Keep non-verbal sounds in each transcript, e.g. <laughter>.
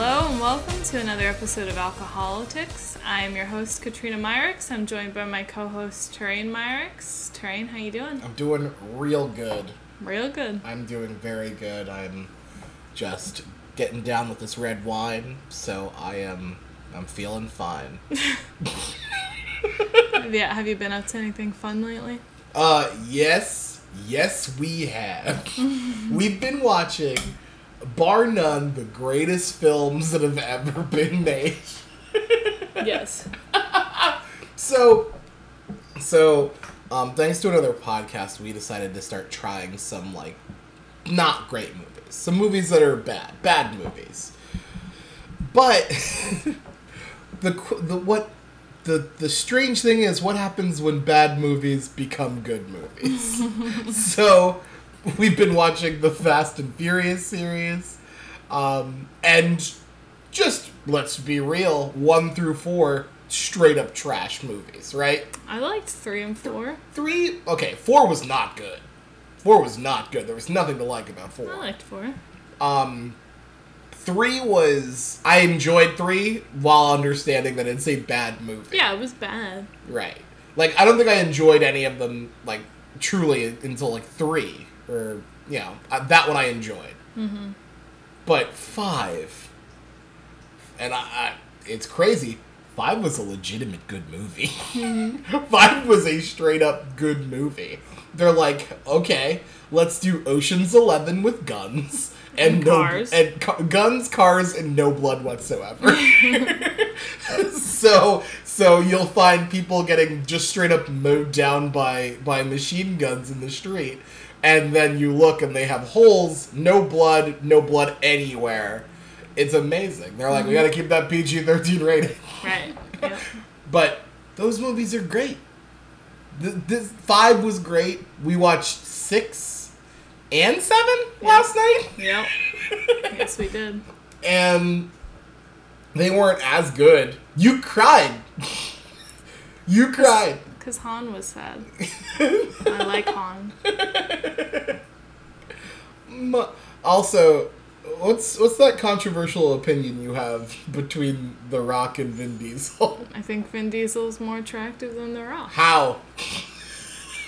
Hello and welcome to another episode of Alcoholics. I am your host Katrina Myricks. I'm joined by my co-host Terrain Myricks. Terrain, how you doing? I'm doing real good. Real good. I'm doing very good. I'm just getting down with this red wine, so I am I'm feeling fine. <laughs> <laughs> yeah, have you been up to anything fun lately? Uh yes, yes we have. <laughs> We've been watching bar none the greatest films that have ever <laughs> been made. yes. So so um thanks to another podcast we decided to start trying some like not great movies. Some movies that are bad, bad movies. But <laughs> the the what the the strange thing is what happens when bad movies become good movies. <laughs> so <laughs> we've been watching the Fast and Furious series, um, and just let's be real, one through four straight up trash movies, right? I liked three and four. Three, okay, four was not good. Four was not good. There was nothing to like about four. I liked four. Um, three was I enjoyed three while understanding that it's a bad movie. Yeah, it was bad. Right. Like I don't think I enjoyed any of them like truly until like three or you know uh, that one I enjoyed. Mm-hmm. But five, and I, I it's crazy. Five was a legitimate good movie. <laughs> Five was a straight up good movie. They're like, okay, let's do Ocean's Eleven with guns <laughs> and, And no cars. and ca- guns, cars, and no blood whatsoever. <laughs> so so you'll find people getting just straight up mowed down by by machine guns in the street, and then you look and they have holes, no blood, no blood anywhere. It's amazing. They're like, we got to keep that PG thirteen <laughs> rating. Right. Yep. But those movies are great. Th- This five was great. We watched six and seven last night, Yep. <laughs> yes, we did. and they weren't as good. You cried. <laughs> you cried. Because Han was sad. <laughs> I like Han. Also, what's what's that controversial opinion you have between The Rock and Vin Diesel? <laughs> I think Vin Diesel's more attractive than The Rock. How?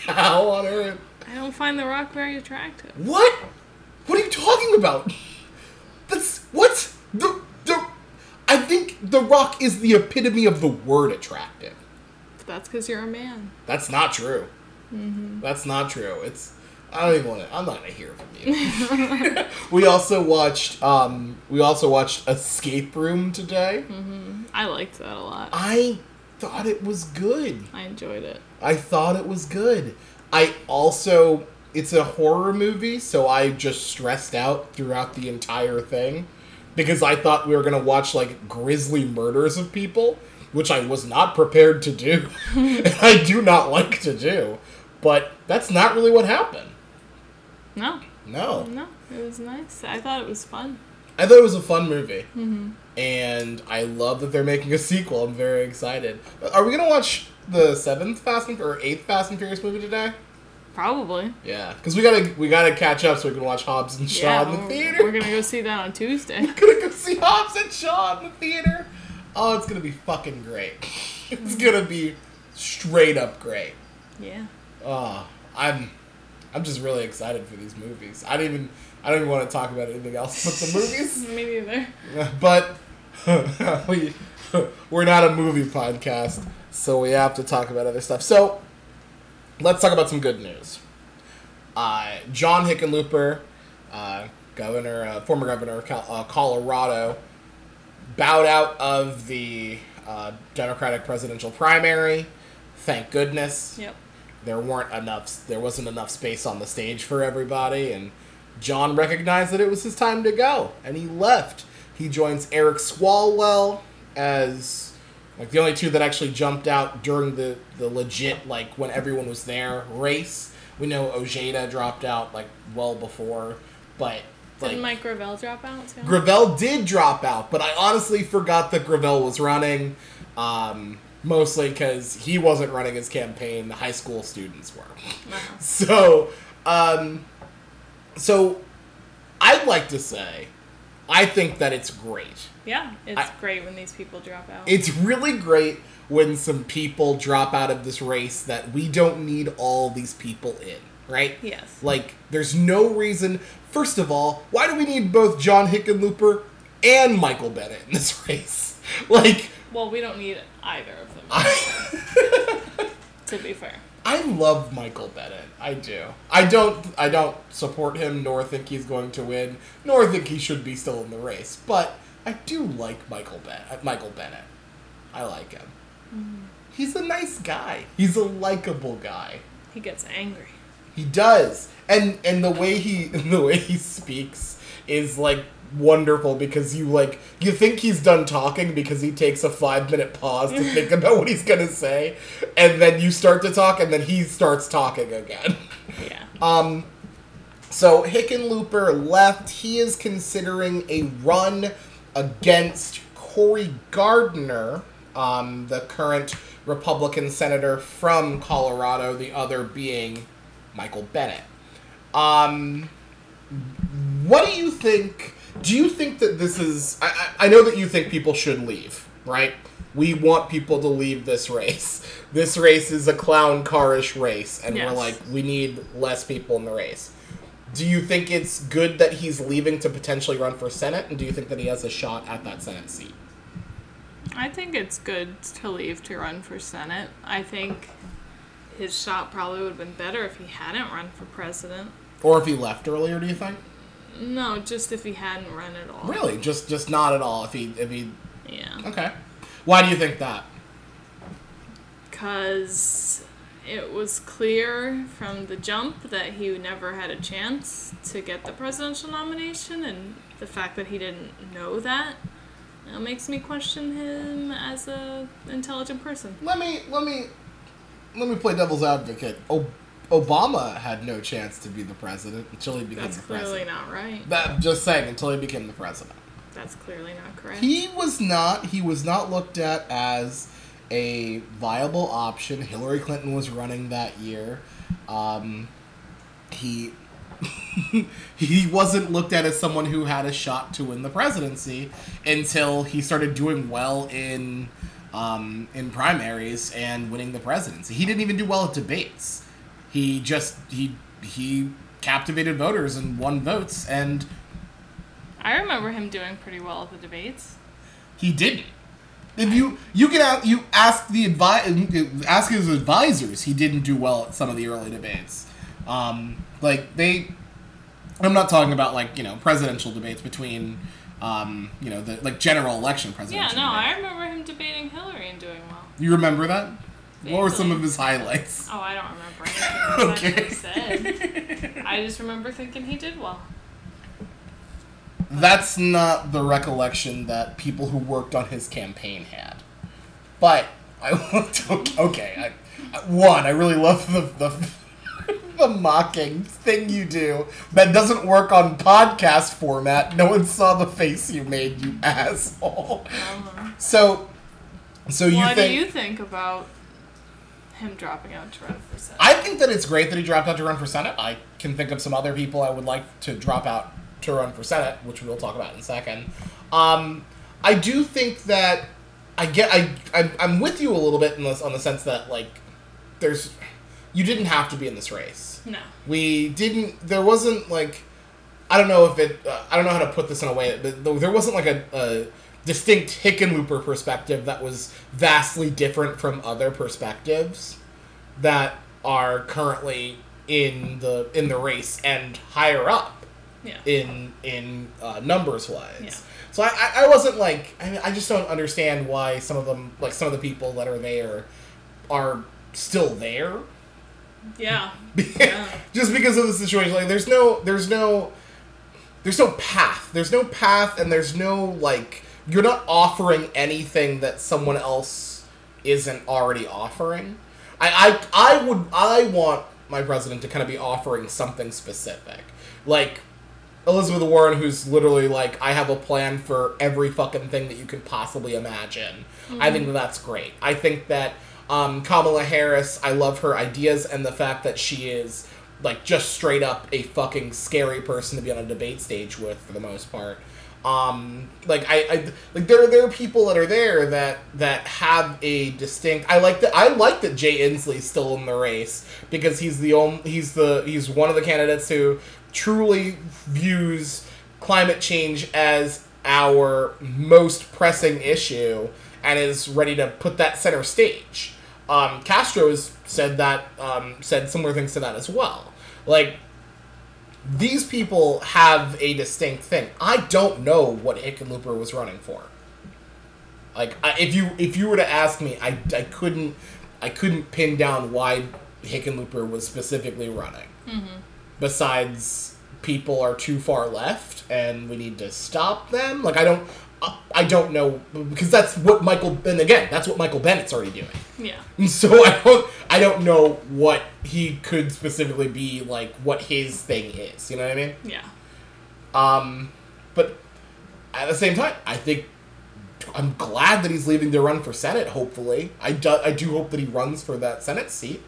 How on earth? I don't find The Rock very attractive. What? What are you talking about? That's what the the. I think The Rock is the epitome of the word attractive. That's because you're a man. That's not true. That's not true. It's. I don't even want to. I'm not gonna hear from you. <laughs> we also watched. Um. We also watched Escape Room today. I liked that a lot. I thought it was good. I enjoyed it. I thought it was good. I also it's a horror movie, so I just stressed out throughout the entire thing because I thought we were going to watch like grisly murders of people, which I was not prepared to do. <laughs> and I do not like to do. But that's not really what happened. No, No. no, it was nice. I thought it was fun. I thought it was a fun movie. Mm-hmm. And I love that they're making a sequel. I'm very excited. Are we going to watch the seventh Fast and or eighth Fast and Furious movie today? Probably. Yeah, because we gotta we gotta catch up so we can watch Hobbs and Shaw yeah, in the theater. we're gonna go see that on Tuesday. <laughs> we're gonna go see Hobbs and Shaw in the theater. Oh, it's gonna be fucking great. It's gonna be straight up great. Yeah. Oh, I'm I'm just really excited for these movies. I don't even I don't even want to talk about anything else but the movies. <laughs> Me neither. <laughs> but <laughs> we we're not a movie podcast, so we have to talk about other stuff. So let's talk about some good news. Uh, John Hickenlooper, uh, governor, uh, former governor of Cal- uh, Colorado, bowed out of the uh, Democratic presidential primary. Thank goodness Yep. there weren't enough there wasn't enough space on the stage for everybody and John recognized that it was his time to go and he left. He joins Eric Swalwell as like the only two that actually jumped out during the the legit like when everyone was there race. We know Ojeda dropped out like well before, but like Didn't Mike Gravel drop out too? Gravel did drop out, but I honestly forgot that Gravel was running. Um, mostly because he wasn't running his campaign; the high school students were. Uh-huh. <laughs> So, um, so I'd like to say I think that it's great. Yeah, it's I- great when these people drop out. It's really great when some people drop out of this race that we don't need all these people in, right? yes. Like, there's no reason. First of all, why do we need both John Hickenlooper and Michael Bennet in this <laughs> race? Like, Well, we don't need either of them, I, <laughs> <laughs> to be fair. I love Michael Bennet. I do. I don't. I don't support him, nor think he's going to win, nor think he should be still in the race. But I do like Michael Bennet. Uh, Michael Bennet. I like him. Mm-hmm. He's a nice guy. He's a likable guy. He gets angry. He does, and and the way he <laughs> the way he speaks is like wonderful because you like you think he's done talking because he takes a five minute pause to think <laughs> about what he's gonna say, and then you start to talk, and then he starts talking again. Yeah. Um, so Hickenlooper left. He is considering a run against Cory Gardner, um, the current Republican senator from Colorado. The other being Michael Bennet. Um, what do you think? Do you think that this is? I, I I know that you think people should leave, right? We want people to leave this race. <laughs> This race is a clown carish race, and we're like, we need less people in the race. Do you think it's good that he's leaving to potentially run for Senate? And do you think that he has a shot at that Senate seat? I think it's good to leave to run for Senate. I think his shot probably would have been better if he hadn't run for president. Or if he left earlier, do you think? No, just if he hadn't run at all. Really? Just just not at all. If he if he Yeah. okay. Why do you think that? Because it was clear from the jump that he never had a chance to get the presidential nomination, and the fact that he didn't know that uh, makes me question him as a intelligent person. Let me let me let me play devil's advocate. O- Obama had no chance to be the president until he became That's the clearly not right. That just saying until he became the president. That's clearly not correct. He was not he was not looked at as a viable option. Hillary Clinton was running that year. Um, he <laughs> he wasn't looked at as someone who had a shot to win the presidency until he started doing well in um, in primaries and winning the presidency. He didn't even do well at debates. He just he he captivated voters and won votes and I remember him doing pretty well at the debates. He didn't. If you you can ask, you ask the advi- ask his advisors, he didn't do well at some of the early debates. Um, like they, I'm not talking about like you know presidential debates between, um, you know the like general election presidential. Yeah, no, I remember him debating Hillary and doing well. You remember that? What were some of his highlights? Oh, I don't remember <laughs> Okay. okay. said. I just remember thinking he did well. That's not the recollection that people who worked on his campaign had. But I <laughs> okay. I, I- one, I really love the the, <laughs> the mocking thing you do that doesn't work on podcast format. No one saw the face you made, you asshole. Uh-huh. So, so you what think? do you think about him dropping out to run for Senate? I think that it's great that he dropped out to run for Senate. I can think of some other people I would like to drop out to run for Senate, which we'll talk about in a second. Um, I do think that I get I I'm, I'm with you a little bit in this on the sense that like there's you didn't have to be in this race. no. We didn't. There wasn't like I don't know if it. Uh, I don't know how to put this in a way, but there wasn't like a, a distinct Hickenlooper perspective that was vastly different from other perspectives that are currently in the in the race and higher up Yeah. in in uh, numbers wise. Yeah. So I, I, wasn't like I, mean, I just don't understand why some of them like some of the people that are there are still there Yeah. <laughs> Yeah. just because of the situation like there's no there's no there's no path there's no path and there's no like you're not offering anything that someone else isn't already offering. I i, I would i want my president to kind of be offering something specific. Like elizabeth warren who's literally like i have a plan for every fucking thing that you could possibly imagine. I think that that's great. I think that um, kamala harris i love her ideas and the fact that she is like just straight up a fucking scary person to be on a debate stage with for the most part Um, like I, I like there are there are people that are there that that have a distinct. I like that. I like that Jay Inslee's still in the race because he's the only he's the he's one of the candidates who truly views climate change as our most pressing issue and is ready to put that center stage. Um, Castro has said that um, said similar things to that as well. Like these people have a distinct thing. I don't know what Hickenlooper was running for. Like I, if you if you were to ask me, I, I couldn't I couldn't pin down why Hickenlooper was specifically running. Mm-hmm. Besides, people are too far left, and we need to stop them. Like I don't I- I don't know because that's what Michael and again that's what Michael Bennet's already doing. Yeah. And <laughs> so I don't I don't know what he could specifically be like what his thing is. You know what I mean? Yeah. Um, but at the same time, I think I'm glad that he's leaving to run for Senate. Hopefully, I do, I do hope that he runs for that Senate seat.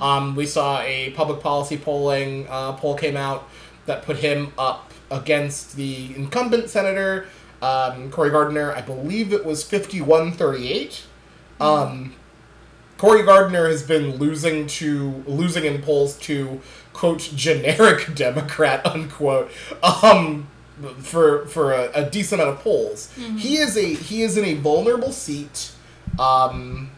Um, we saw a public policy polling uh, poll came out that put him up against the incumbent senator um, Cory Gardner. I believe it was 51-38. Um, Cory Gardner has been losing to losing in polls to quote generic <laughs> Democrat unquote um for for a, a decent amount of polls. He is a he is in a vulnerable seat. Um,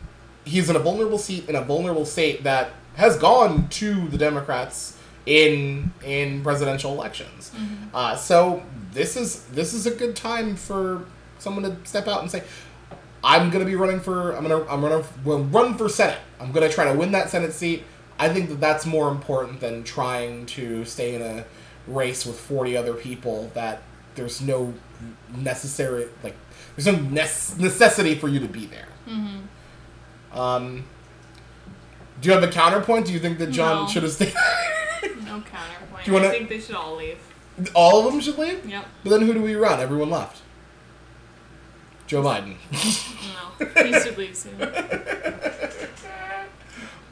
he's in a vulnerable seat in a vulnerable state that has gone to the Democrats in in presidential elections. Uh, so this is this is a good time for someone to step out and say, I'm gonna be running for. I'm gonna. I'm gonna well, run for Senate. I'm gonna try to win that Senate seat. I think that that's more important than trying to stay in a race with 40 other people. That there's no necessary like there's no nec- necessity for you to be there. Um. Do you have a counterpoint? Do you think that John No. should have stayed? <laughs> No counterpoint. Do you wanna- I think they should all leave. All of them should leave. Yep. But then who do we run? Everyone left. Joe Biden. No. He should leave soon. <laughs>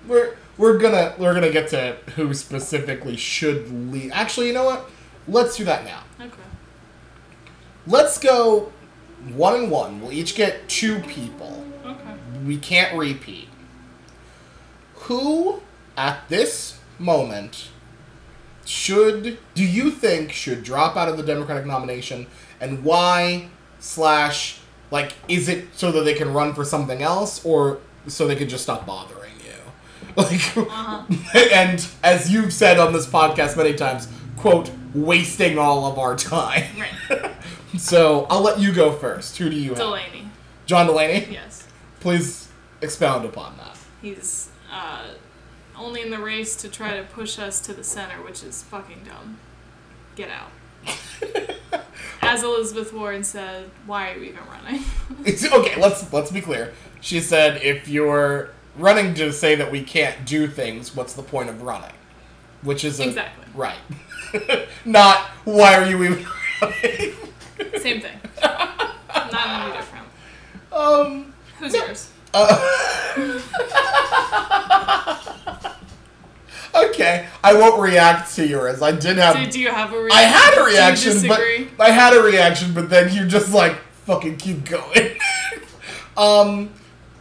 we're we're gonna we're gonna get to who specifically should leave. Actually, you know what? Let's do that now. Okay. Let's go one and one. We'll each get two people. Okay. We can't repeat. Who at this moment should do you think should drop out of the Democratic nomination and why slash like is it so that they can run for something else or so they can just stop bothering you? <laughs> Like uh-huh. <laughs> and as you've said on this podcast many times, quote, wasting all of our time. Right. <laughs> So I'll let you go first. Who do you have? Delaney. John Delaney? Yes. Please expound upon that. He's uh, only in the race to try to push us to the center, which is fucking dumb. Get out. <laughs> As Elizabeth Warren said, why are you even running? <laughs> It's, okay, let's let's be clear. She said if you're running to say that we can't do things, what's the point of running? Which is a, Exactly. right. <laughs> Not why are you even running? Same thing. Not any different. um Who's yours? <laughs> okay, I won't react to yours. I did have Do, do you have a reaction? I had a reaction, but? I had a reaction, but then you just like fucking keep going. <laughs> um,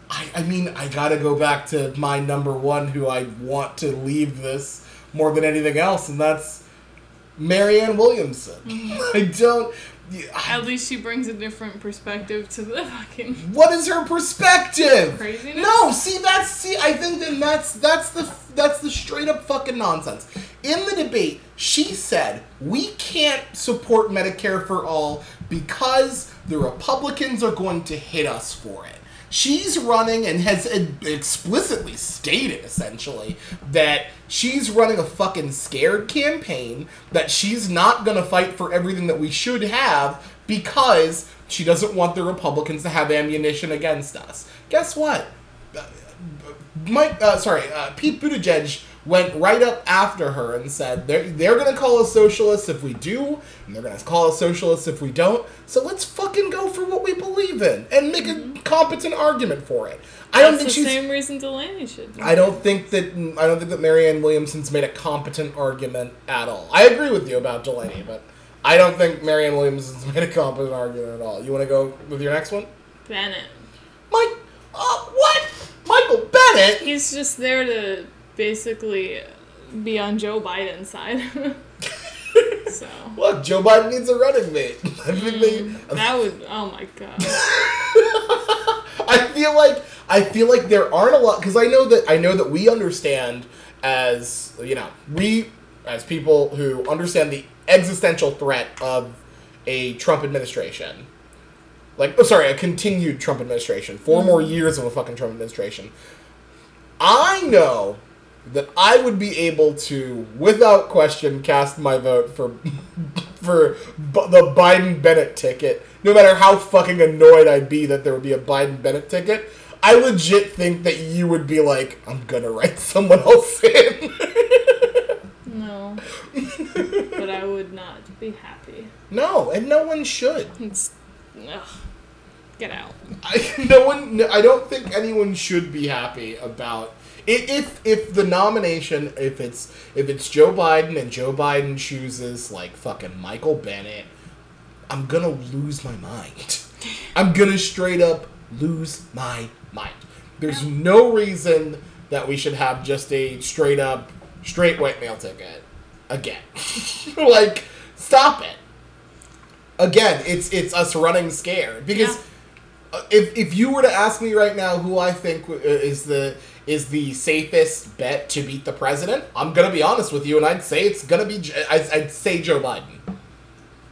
I, I mean, I gotta go back to my number one, who I want to leave this more than anything else, and that's Marianne Williamson. <laughs> I don't. At least she brings a different perspective to the <laughs> fucking. What is her perspective? Craziness? No, see that's see I think then that's that's the that's the straight up fucking nonsense. In the debate, she said we can't support Medicare for all because the Republicans are going to hit us for it. She's running and has explicitly stated essentially that she's running a fucking scared campaign that she's not going to fight for everything that we should have because she doesn't want the Republicans to have ammunition against us. Guess what? Mike, uh, sorry, uh, Pete Buttigieg went right up after her and said they're they're gonna call us socialists if we do, and they're gonna call us socialists if we don't. So let's fucking go for what we believe in and make a competent argument for it. I don't think the she's. same reason Delaney should. be. I don't think that I don't think that Marianne Williamson's made a competent argument at all. I agree with you about Delaney, but I don't think Marianne Williamson's <laughs> made a competent argument at all. You want to go with your next one? Bennet. Mike, uh, what? Michael Bennet? He's just there to basically be on Joe Biden's side. <laughs> so <laughs> Look, Joe Biden needs a running mate. <laughs> I think they. Mm, that would. Oh my god. <laughs> I feel like I feel like there aren't a lot because I know that I know that we understand as you know we as people who understand the existential threat of a Trump administration. Like, oh, sorry, a continued Trump administration. 4 mm-hmm. more years of a fucking Trump administration. I know that I would be able to, without question, cast my vote for <laughs> for B- the Biden Bennet ticket, no matter how fucking annoyed I'd be that there would be a Biden Bennet ticket. I legit think that you would be like, I'm gonna write someone else <laughs> in. No. but I would not be happy. no, and no one should. It's. Ugh. Get out. I, <laughs> no one. I don't think anyone should be happy about if if the nomination if it's if it's Joe Biden and Joe Biden chooses like fucking Michael Bennet, I'm gonna lose my mind. <laughs> I'm gonna straight up lose my mind. There's no reason that we should have just a straight up straight white male ticket again. <laughs> <laughs> like stop it. Again, it's it's us running scared because Yeah. if if you were to ask me right now who I think uh, is the is the safest bet to beat the president, I'm gonna be honest with you, and I'd say it's gonna be I'd, I'd say Joe Biden.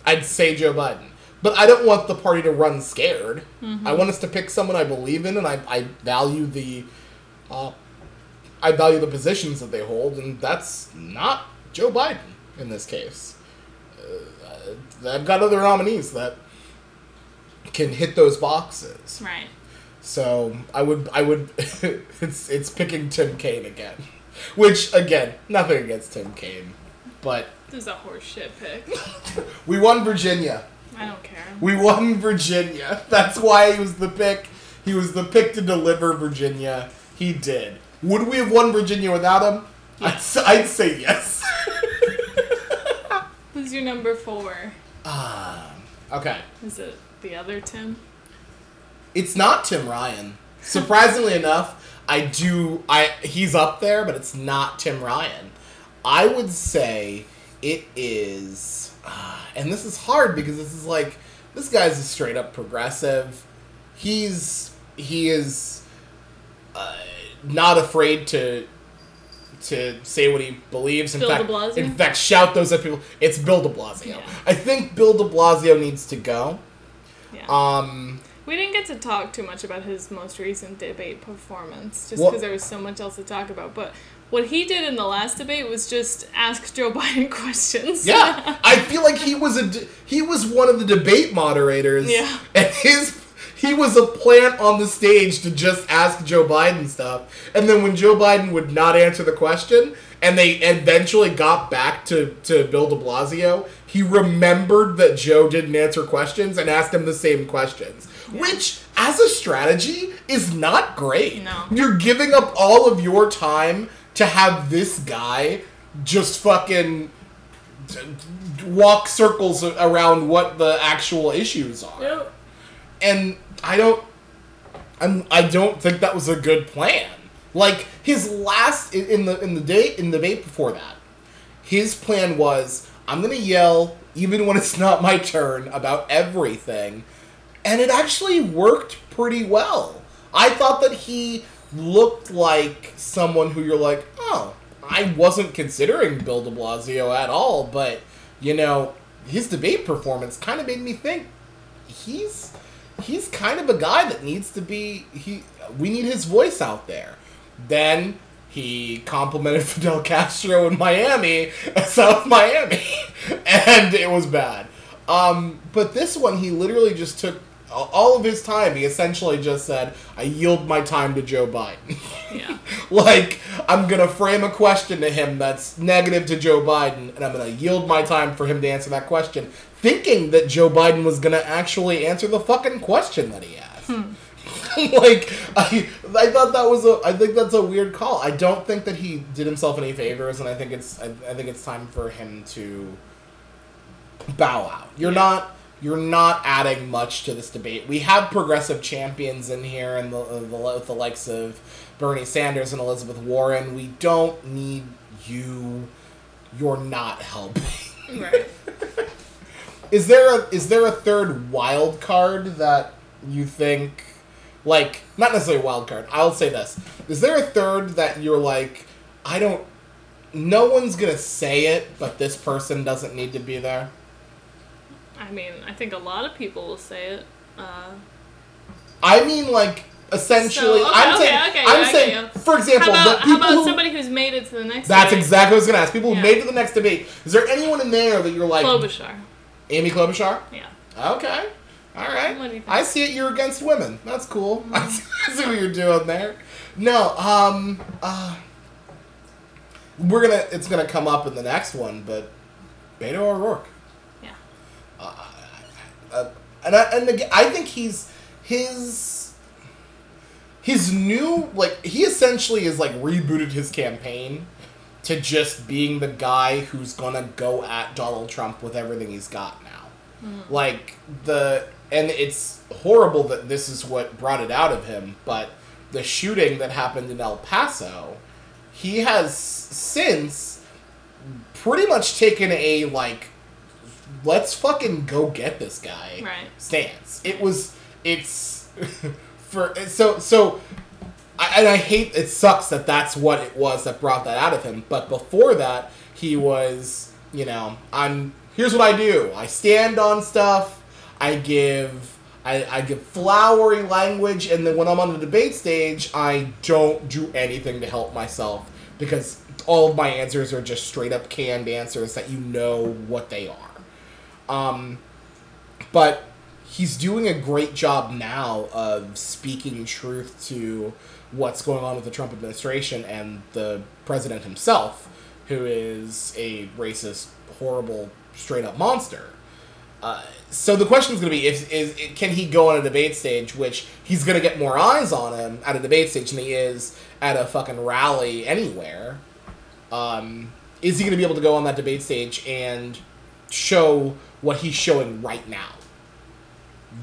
I'd say Joe Biden, but I don't want the party to run scared. I want us to pick someone I believe in, and I I value the, uh, I value the positions that they hold, and that's not Joe Biden in this case. Uh, I've got other nominees that can hit those boxes. Right. So I would I would <laughs> it's it's picking Tim Kaine again. Which again, nothing against Tim Kaine. But This is a horseshit pick. <laughs> we won Virginia. I don't care. We won Virginia. <laughs> That's why he was the pick. He was the pick to deliver Virginia. He did. Would we have won Virginia without him? Yes. I'd, I'd say yes. Who's your number four? Ah, okay. Is it the other Tim? It's not Tim Ryan. Surprisingly <laughs> enough, I do I he's up there, but it's not Tim Ryan. I would say it is uh, and this is hard because this is like this guy's a straight up progressive. He's he is uh, not afraid to to say what he believes. In Bill fact, de Blasio? in fact, shout those at people. It's Bill De Blasio. Yeah. I think Bill De Blasio needs to go. Yeah. Um, we didn't get to talk too much about his most recent debate performance, just because there was so much else to talk about. But what he did in the last debate was just ask Joe <laughs> Biden questions. Yeah, I feel like he was a he was one of the debate moderators. Yeah. and his he was a plant on the stage to just ask Joe Biden stuff, and then when Joe Biden would not answer the question, and they eventually got back to to Bill De Blasio, he remembered that Joe didn't answer questions and asked him the same questions, which. As a strategy, is not great. No. You're giving up all of your time to have this guy just fucking walk circles around what the actual issues are. Yep. And I don't I'm, I don't think that was a good plan. Like his last in in the in the day in the debate before that, his plan was I'm gonna yell even when it's not my turn about everything, and it actually worked pretty well. I thought that he looked like someone who you're like, oh, I wasn't considering Bill De Blasio at all, but you know, his debate performance kind of made me think he's he's kind of a guy that needs to be he we need his voice out there. Then he complimented <laughs> Fidel Castro in Miami, <laughs> South Miami, <laughs> and it was bad. Um, but this one, he literally just took all of his time. He essentially just said, "I yield my time to Joe Biden." Yeah. <laughs> like I'm gonna frame a question to him that's negative to Joe Biden, and I'm gonna yield my time for him to answer that question, thinking that Joe Biden was gonna actually answer the fucking question that he asked. Hmm. <laughs> like I, I thought that was a. I think that's a weird call. I don't think that he did himself any favors, and I think it's. I, I think it's time for him to bow out. You're Yeah. not you're not adding much to this debate. We have progressive champions in here, and the, uh, the with the likes of Bernie Sanders and Elizabeth Warren. We don't need you. You're not helping. Right. <laughs> Is there a is there a third wild card that you think like not necessarily wild card. I'll say this. Is there a third that you're like I don't no one's to say it, but this person doesn't need to be there? I mean, I think a lot of people will say it. Uh, I mean like essentially So, okay, I'm okay, saying okay, I'm I saying for example, how about how about who, somebody who's made it to the next? That's debate? exactly what I was going to ask. People who made it to the next debate. Is there anyone in there that you're like Klobuchar. Amy Klobuchar? Yeah. Okay. All right. What do you think? I see it. You're against women. That's cool. <laughs> I see what you're doing there. No. Um. Uh. We're gonna. It's gonna come up in the next one, but Beto O'Rourke. Uh, and I, and again, I think he's his his new like he essentially is like rebooted his campaign to just being the guy who's gonna go at Donald Trump with everything he's got now. Like the and it's horrible that this is what brought it out of him, but the shooting that happened in El Paso, he has since pretty much taken a like let's fucking go get this guy Right. stance. It was it's <laughs> for so so I, and I hate it sucks that that's what it was that brought that out of him. But before that, he was you know I'm here's what I do. I stand on stuff. I give I, I give flowery language, and then when I'm on the debate stage, I don't do anything to help myself because all of my answers are just straight up canned answers that you know what they are. Um, but he's doing a great job now of speaking truth to what's going on with the Trump administration and the president himself, who is a racist, horrible, straight up monster. Uh, so the question is going to be: if is can he go on a debate stage, which he's going to get more eyes on him at a debate stage than he is at a fucking rally anywhere? Um, is he going to be able to go on that debate stage and show what he's showing right now?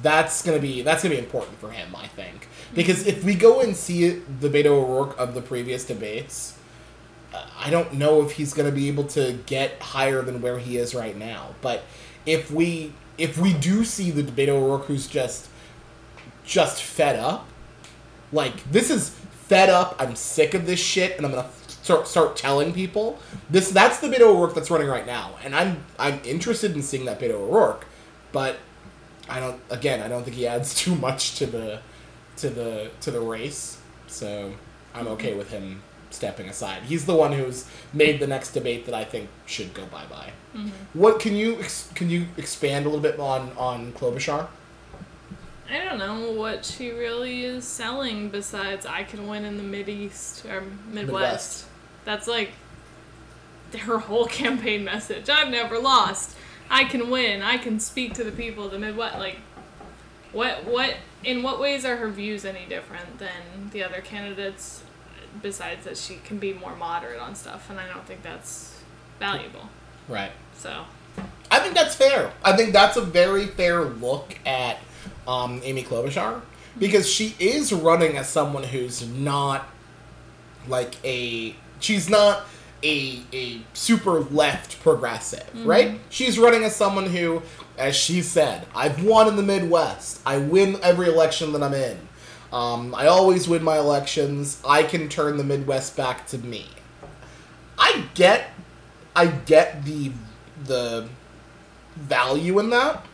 That's gonna be that's gonna be important for him, I think, because if we go and see the Beto O'Rourke of the previous debates, I don't know if he's gonna be able to get higher than where he is right now. But if we if we do see the Beto O'Rourke who's just just fed up, like this is fed up. I'm sick of this shit, and I'm gonna start start telling people this. That's the Beto O'Rourke that's running right now, and I'm I'm interested in seeing that Beto O'Rourke, but I don't. Again, I don't think he adds <laughs> too much to the to the to the race. So I'm mm-hmm. okay with him stepping aside. He's the one who's made the next debate that I think should go bye bye. Mm-hmm. What can you ex- can you expand a little bit on on Klobuchar? I don't know what she really is selling besides I can win in the Mid East or Midwest. Midwest. That's like her whole campaign message. I've never lost. I can win. I can speak to the people of the Midwest. Like, what what in what ways are her views any different than the other candidates? Besides that, she can be more moderate on stuff, and I don't think that's valuable. Right. So, I think that's fair. I think that's a very fair look at um, Amy Klobuchar because she is running as someone who's not like a she's not a a super left progressive, right? She's running as someone who, as she said, I've won in the Midwest. I win every election that I'm in. Um, I always win my elections. I can turn the Midwest back to me. I get, I get the the value in that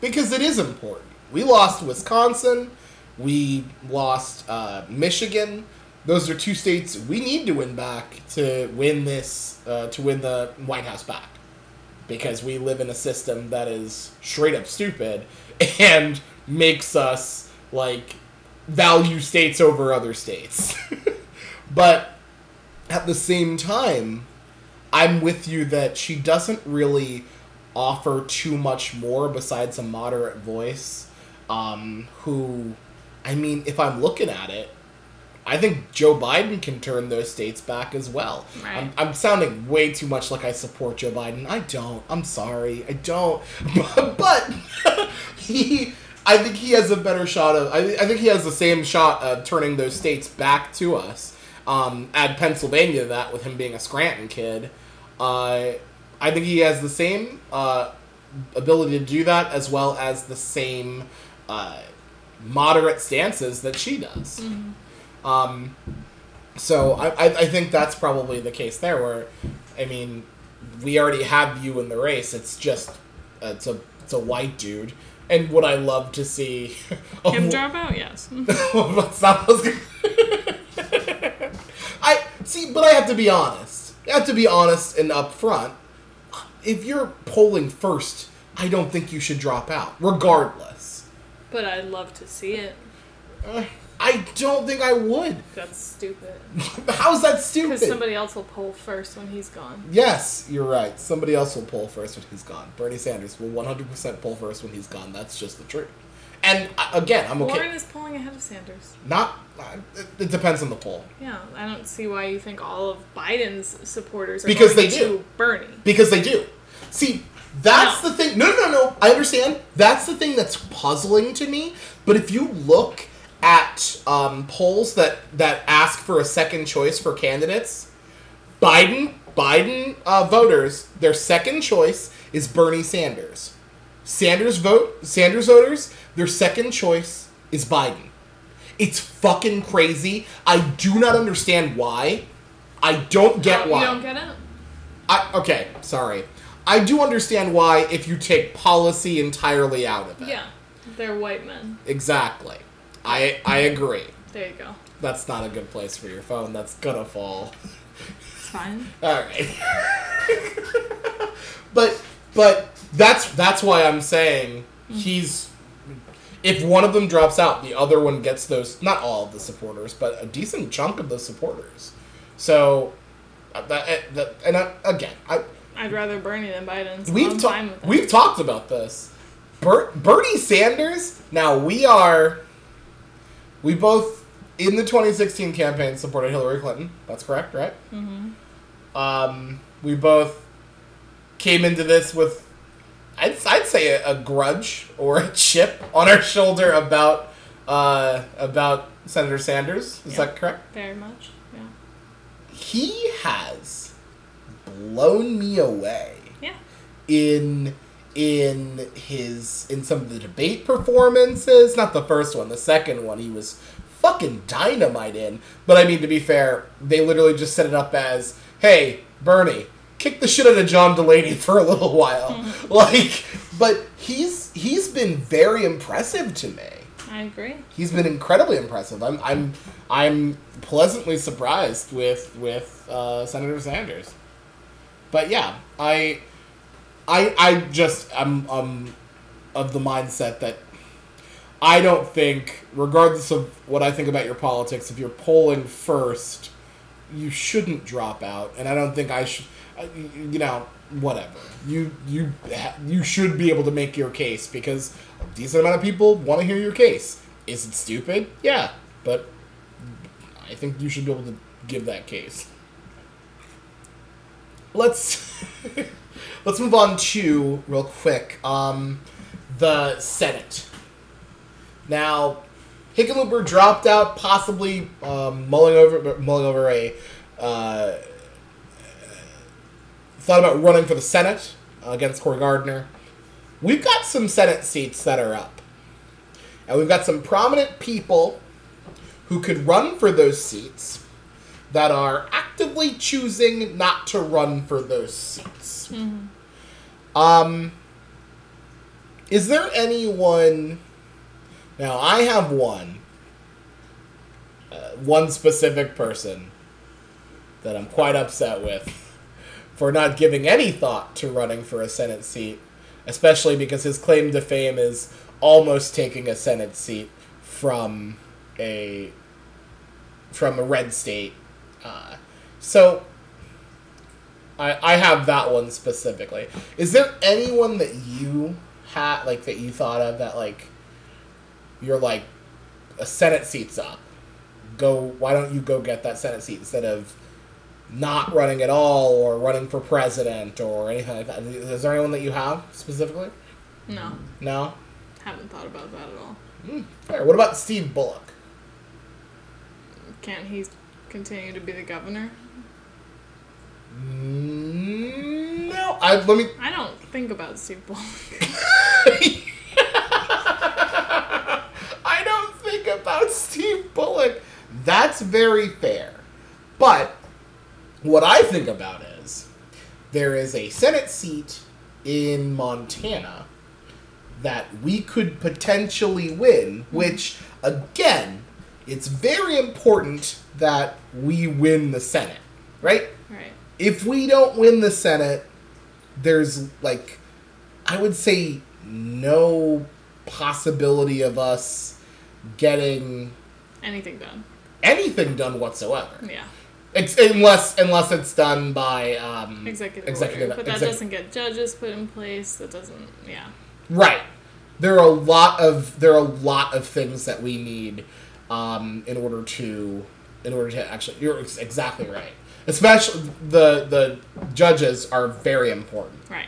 because it is important. We lost Wisconsin, we lost uh, Michigan. Those are two states we need to win back to win this uh, to win the White House back because we live in a system that is straight up stupid <laughs> and makes us like value states over other states. <laughs> but at the same time, I'm with you that she doesn't really offer too much more besides a moderate voice. Um, who, I mean, if I'm looking at it, I think Joe Biden can turn those states back as well. Right. I'm, I'm sounding way too much like I support Joe Biden. I don't. I'm sorry. I don't. <laughs> but <laughs> he, I think he has a better shot of. I, I think he has the same shot of turning those states back to us. Um, add Pennsylvania to that with him being a Scranton kid. Uh, I think he has the same uh, ability to do that as well as the same uh, moderate stances that she does. Um, so I, I, I think that's probably the case there. Where, I mean, we already have you in the race. It's just uh, it's a it's a white dude. And would I love to see Him drop out? Yes. <laughs> That's not I <laughs> I see, but I have to be honest. I have to be honest and upfront. If you're polling first, I don't think you should drop out, regardless. but I'd love to see it. Uh, I don't think I would. That's stupid. <laughs> How's that stupid? Because somebody else will pull first when he's gone. Yes, you're right. Somebody else will pull first when he's gone. Bernie Sanders will 100% pull first when he's gone. That's just the truth. And uh, again, I'm okay. Warren is pulling ahead of Sanders. Not. Uh, it, depends on the poll. Yeah, I don't see why you think all of Biden's supporters are Because going they to do. Bernie. Because they do. See, that's No. the thing. No, no, no. I understand. That's the thing that's puzzling to me. But if you look at um, polls that that ask for a second choice for candidates, Biden Biden uh, voters their second choice is Bernie Sanders. Sanders vote Sanders voters their second choice is Biden. It's fucking crazy. I do not understand why. I don't get why. You don't get it? I, okay, sorry. I do understand why if you take policy entirely out of it. Yeah. They're white men. Exactly. I I agree. There you go. That's not a good place for your phone. That's gonna fall. It's fine. All right. <laughs> but but that's that's why I'm saying he's if one of them drops out, the other one gets those not all of the supporters, but a decent chunk of the supporters. So uh, that, uh, that and uh, again, I I'd rather Bernie than Biden. So we've I'm ta- fine with that. we've talked about this. Ber- Bernie Sanders. Now we are. We both in the 2016 campaign supported Hillary Clinton. That's correct, right? Mm-hmm. Um, we both came into this with, I'd, I'd say a, a grudge or a chip on our shoulder about uh, about Senator Sanders. Is Yeah. that correct? Very much. Yeah. He has blown me away Yeah. in in his in some of the debate performances not the first one the second one he was fucking dynamite in but i mean to be fair they literally just set it up as hey bernie kick the shit out of john delaney <laughs> for a little while <laughs> like but he's he's been very impressive to me I agree. he's been incredibly impressive. I'm I'm I'm pleasantly surprised with with uh, Senator Sanders. But yeah, I I I just I'm um of the mindset that I don't think, regardless of what I think about your politics, if you're polling first, you shouldn't drop out, and I don't think I should. uh, You know, whatever. You you you should be able to make your case because a decent amount of people want to hear your case. Is it stupid? Yeah, but I think you should be able to give that case. Let's <laughs> let's move on to real quick. Um, the Senate. Now, Hickenlooper dropped out, possibly um, mulling over mulling over a uh, thought about running for the Senate against Cory Gardner. We've got some Senate seats that are up, and we've got some prominent people who could run for those seats that are actively choosing not to run for those seats. Um, is there anyone? Now I have one, uh, one specific person that I'm quite upset with for not giving any thought to running for a Senate seat, especially because his claim to fame is almost taking a Senate seat from a from a red state. Uh, so I I have that one specifically. Is there anyone that you had like that you thought of that like you're like a Senate seat's up, go why don't you go get that Senate seat instead of not running at all or running for president or anything like that? Is there anyone that you have specifically? No, No? haven't thought about that at all. Hmm, fair. What about Steve Bullock? Can't he continue to be the governor? No, I let me I don't think about Steve Bullock. <laughs> I don't think about Steve Bullock. That's very fair. But what I think about is there is a Senate seat in Montana that we could potentially win, mm-hmm. which, again, it's very important that we win the Senate, right? If we don't win the Senate, there's like, I would say, no possibility of us getting Anything done. anything done whatsoever, Yeah. Ex- unless unless it's done by um, Executive, executive order. But that exec- doesn't get judges put in place. That doesn't. Yeah. Right. There are a lot of there are a lot of things that we need um, in order to in order to actually you're exactly right. Especially the the judges are very important. Right.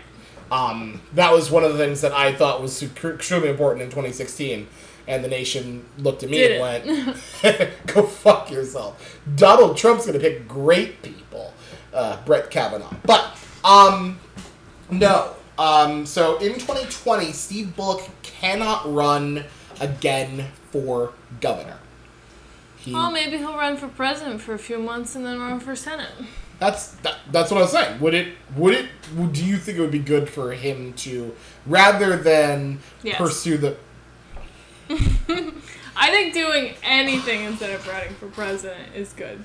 Um, that was one of the things that I thought was extremely important in 2016, and the nation looked at me Did and it. went, <laughs> <laughs> "Go fuck yourself." Donald Trump's gonna pick great people, uh, Brett Kavanaugh. But um, no. Um, so in 2020, Steve Bullock cannot run again for governor. He, Well, maybe he'll run for president for a few months and then run for senate. That's that, that's what I was saying. Would it would it would, do you think it would be good for him to rather than Yes. pursue the <laughs> I think doing anything instead of running for president is good.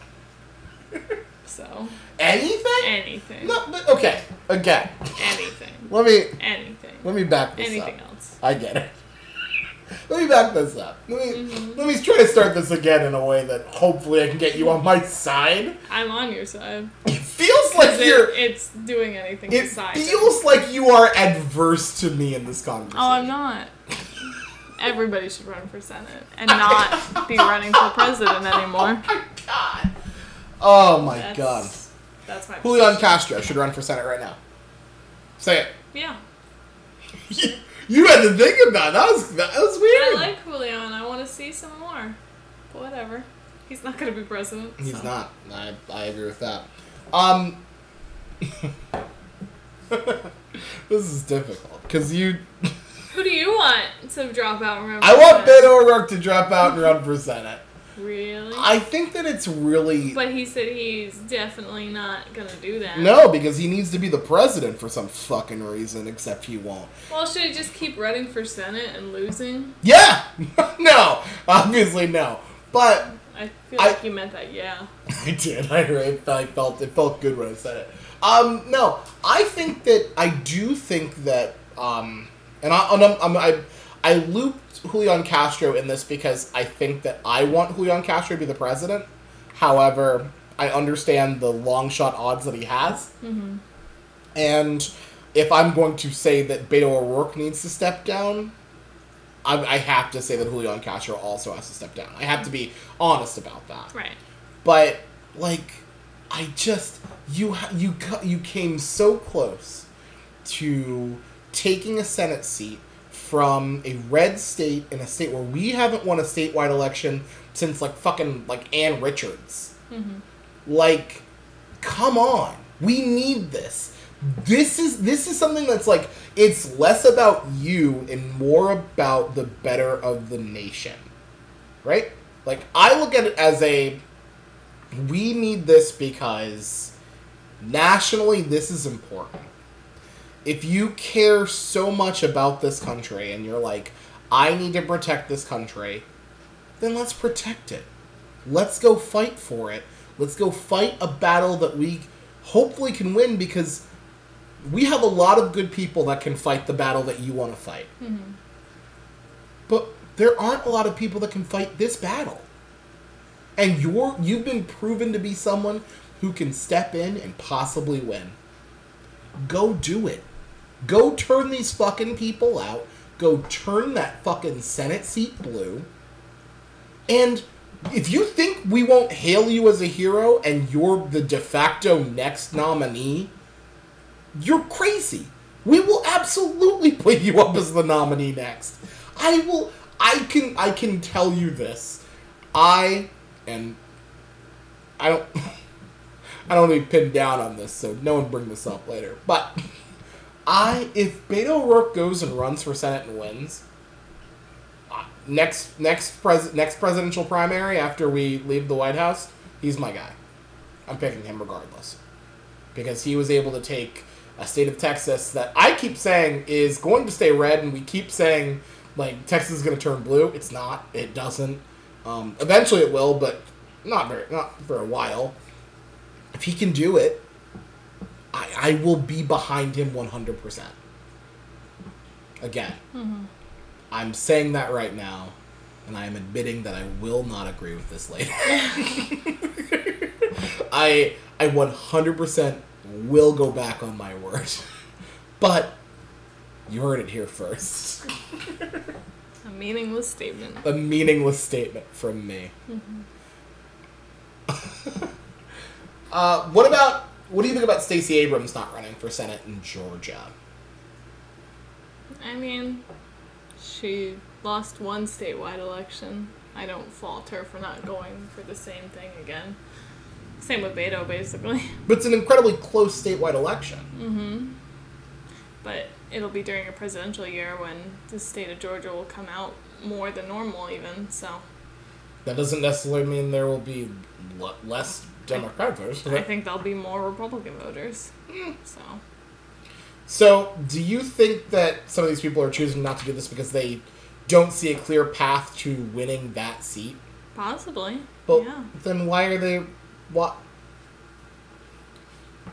<laughs> So anything? anything, No, but okay. Again, anything, let me anything, let me back this anything up. else. I get it. Let me back this up. Let me Mm-hmm. let me try to start this again in a way that hopefully I can get you on my side. I'm on your side. It feels like It- you're. it's doing anything It besides. it. feels like you are adverse to me in this conversation. Oh, I'm not. Everybody should run for senate and not be running for president anymore. <laughs> Oh my god. Oh my That's, god. That's my Julian position. Castro should run for senate right now. Say it. Yeah. <laughs> You had to think about it. that. Was that was weird. I like Julian. I want to see some more. But whatever. He's not gonna be president. He's so. not. I I agree with that. Um. <laughs> this is difficult because you. Who do you want to drop out and run? <laughs> I want? Beto O'Rourke to drop out and run for senate. Really? I think that it's really but he said he's definitely not gonna do that. no because he needs to be the president for some fucking reason. Except he won't. Well, should he just keep running for senate and losing? Yeah. <laughs> no. Obviously no. But I feel I- like you meant that. Yeah. <laughs> I did. I, I felt it felt good when I said it. Um, no, I think that I do think that um, and I and I'm, I'm, I I looped Julian Castro in this because I think that I want Julian Castro to be the president. However, I understand the long shot odds that he has, mm-hmm. and if I'm going to say that Beto O'Rourke needs to step down, I, I have to say that Julian Castro also has to step down. I have to be honest about that Right. but like i just you you you came so close to taking a senate seat from a red state in a state where we haven't won a statewide election since like fucking like Ann Richards. Mm-hmm. Like come on. We need this. This is this is something that's like it's less about you and more about the better of the nation. Right? Like I look at it as a we need this because nationally this is important. If you care so much about this country and you're like, I need to protect this country, then let's protect it. Let's go fight for it. Let's go fight a battle that we hopefully can win because we have a lot of good people that can fight the battle that you want to fight. Mm-hmm. But there aren't a lot of people that can fight this battle. And you're you've been proven to be someone who can step in and possibly win. Go do it. Go turn these fucking people out. Go turn that fucking Senate seat blue. And if you think we won't hail you as a hero and you're the de facto next nominee, you're crazy. We will absolutely <laughs> put you up as the nominee next. I will I can I can tell you this. I and I don't <laughs> I don't want to be pinned down on this, so no one bring this up later. But I if Beto O'Rourke goes and runs for Senate and wins, next next pres next presidential primary after we leave the White House, he's my guy. I'm picking him regardless because he was able to take a state of Texas that I keep saying is going to stay red, and we keep saying like Texas is going to turn blue. It's not. It doesn't. Um, eventually, it will, but not very not for a while. If he can do it, I I will be behind him 100. percent Again, I'm saying that right now, and I am admitting that I will not agree with this later. <laughs> I I 100% will go back on my word. But you heard it here first. <laughs> A meaningless statement. A meaningless statement from me. <laughs> uh, what about what do you think about Stacey Abrams not running for Senate in Georgia? I mean, she lost one statewide election. I don't fault her for not going for the same thing again. Same with Beto, basically. <laughs> But it's an incredibly close statewide election. Mm-hmm. But it'll be during a presidential year when the state of Georgia will come out more than normal, even. So That doesn't necessarily mean there will be less Democrat voters. I think there'll be more Republican voters. So So, do you think that some of these people are choosing not to do this because they don't see a clear path to winning that seat? possibly, But yeah. then why are they what?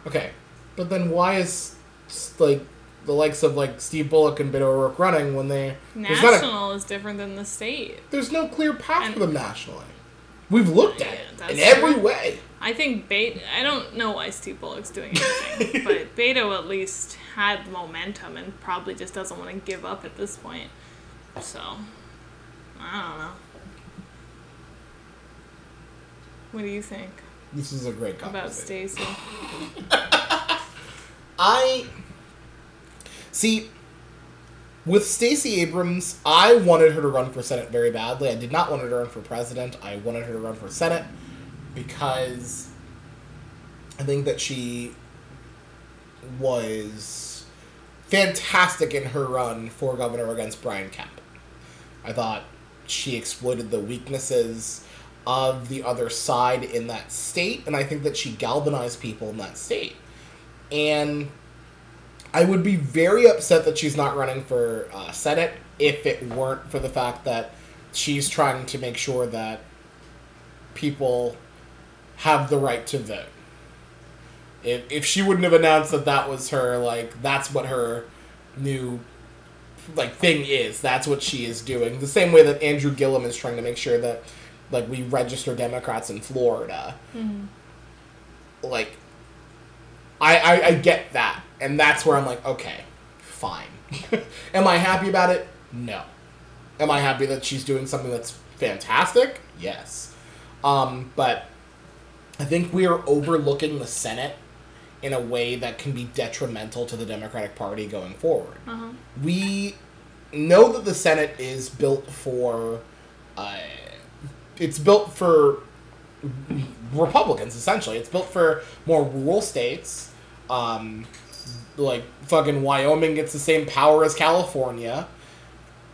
Okay, but then why is like the likes of like Steve Bullock and Beto O'Rourke running when they there's a, National is different than the state. there's no clear path And- for them nationally. We've looked at Yeah, it in every way. I think Bait. I don't know why Steve Bullock's doing anything, but <laughs> Beto at least had momentum and probably just doesn't want to give up at this point. So, I don't know. What do you think This is a great about. Stacey? <laughs> I see with Stacey Abrams, I wanted her to run for Senate very badly. I did not want her to run for president. I wanted her to run for Senate because I think that she was fantastic in her run for governor against Brian Kemp. I thought she exploited the weaknesses of the other side in that state, and I think that she galvanized people in that state. And I would be very upset that she's not running for uh, Senate if it weren't for the fact that she's trying to make sure that people have the right to vote. If, if she wouldn't have announced that that was her, like, that's what her new like thing is. That's what she is doing. The same way that Andrew Gillum is trying to make sure that like we register Democrats in Florida. Like I, I I get that. And that's where I'm like, okay, fine. <laughs> Am I happy about it? No. Am I happy that she's doing something that's fantastic? Yes. Um, but I think we are overlooking the Senate in a way that can be detrimental to the Democratic Party going forward Uh-huh. we know that the Senate is built for, uh, it's built for Republicans essentially. It's built for more rural states. Um, like fucking Wyoming gets the same power as California.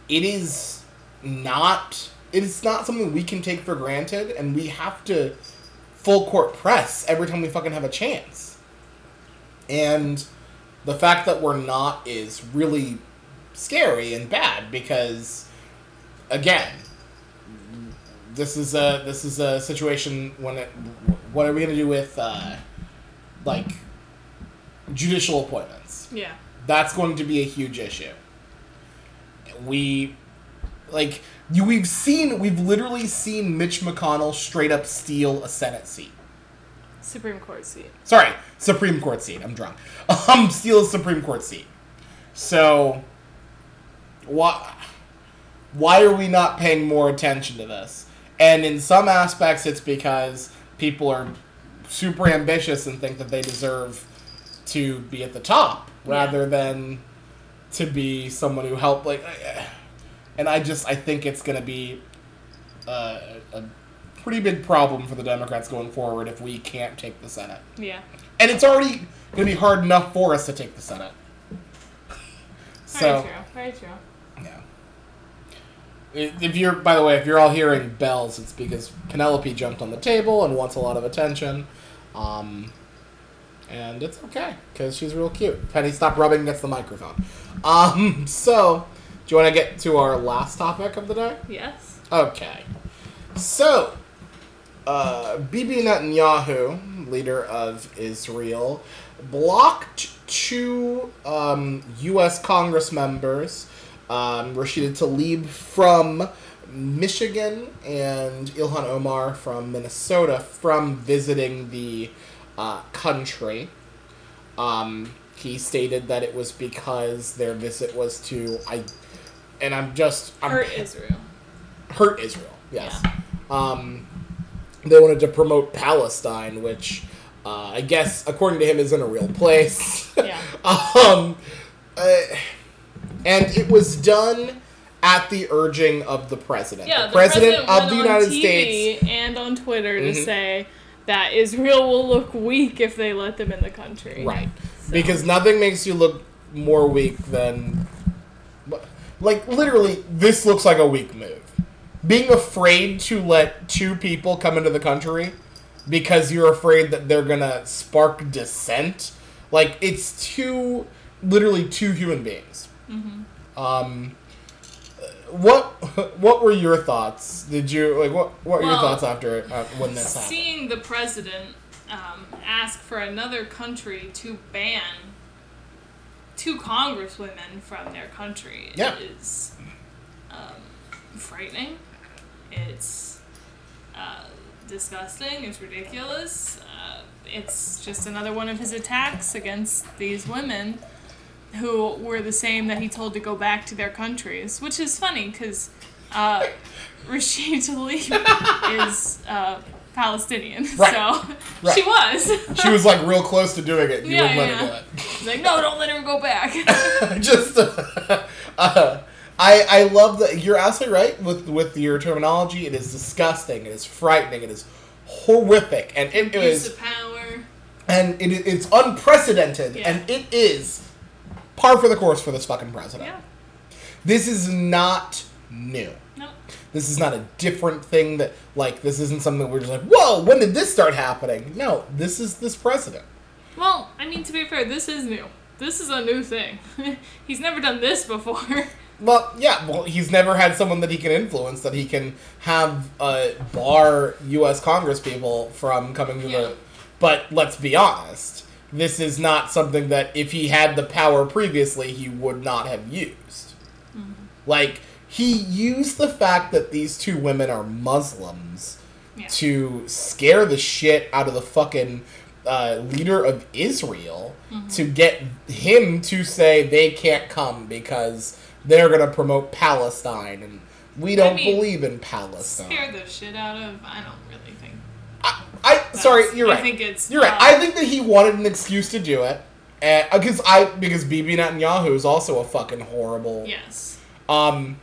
It is not. It is not something we can take for granted, and we have to full court press every time we fucking have a chance. And the fact that we're not is really scary and bad because again this is a this is a situation when it what are we going to do with uh, like judicial appointments Yeah. that's going to be a huge issue we like you we've seen we've literally seen Mitch McConnell straight up steal a senate seat Supreme Court seat. Sorry, Supreme Court seat. I'm drunk. <laughs> Um, steal a Supreme Court seat. So, why why are we not paying more attention to this? And in some aspects, it's because people are super ambitious and think that they deserve to be at the top rather than to be someone who helped. Like, and I just I think it's going to be uh, a pretty big problem for the Democrats going forward if we can't take the Senate. Yeah. And it's already going to be hard enough for us to take the Senate. Very true. Very true. Yeah. If you're, by the way, if you're all hearing bells, it's because Penelope jumped on the table and wants a lot of attention. Um, and it's okay because she's real cute. Penny, stop rubbing against the microphone. Um, so, do you want to get to our last topic of the day? Yes. Okay. So, uh, Bibi Netanyahu, leader of Israel, blocked two um, U.S. Congress members, um, Rashida Tlaib from Michigan and Ilhan Omar from Minnesota, from visiting the uh, country. Um, he stated that it was because their visit was to I, and I'm just I'm, Hurt Israel. hurt Israel. Yes. Um, they wanted to promote Palestine, which uh, I guess, according to him, isn't a real place. Yeah. <laughs> um, uh, and it was done at the urging of the president. Yeah, the, president, went of the United TV States. and on Twitter to Mhm. say that Israel will look weak if they let them in the country. Right. So- Because nothing makes you look more weak than. Like, literally, this looks like a weak move. Being afraid to let two people come into the country because you're afraid that they're gonna spark dissent. Like, it's two. Literally, two human beings. Um. What what were your thoughts? Did you like what what were your thoughts after uh, when this happened? Seeing the president um, ask for another country to ban two congresswomen from their country Yeah. is um, frightening. It's uh, disgusting. It's ridiculous. Uh, it's just another one of his attacks against these women who were the same that he told to go back to their countries, which is funny because uh, <laughs> Rashida Tlaib <laughs> is uh, Palestinian, Right. so <laughs> Right. she was. <laughs> She was like real close to doing it. You Yeah, wouldn't let yeah. her do it. She's like, no, don't let her go back. <laughs> just uh, uh, I I love that you're absolutely right with with your terminology. It is disgusting. It is frightening. It is horrific, and it Use is of power. and it, it's unprecedented, Yeah. and it is par for the course for this fucking president. Yeah. This is not new. No. This is not a different thing that like this isn't something that we're just like whoa when did this start happening? No, this is this president. Well, I mean, to be fair, this is new. This is a new thing. <laughs> He's never done this before. <laughs> Well, yeah. Well, he's never had someone that he can influence that he can have uh, bar U.S. Congress people from coming to Yeah. the. But let's be honest, this is not something that if he had the power previously, he would not have used. Like he used the fact that these two women are Muslims Yeah. to scare the shit out of the fucking uh, leader of Israel to get him to say they can't come because they're going to promote Palestine and we don't mean, believe in Palestine. Scare the shit out of. I don't really think. I, I sorry, you're right. I right. think it's, you're right. uh, I think that he wanted an excuse to do it. Because I because Bibi Netanyahu is also a fucking horrible Yes. um,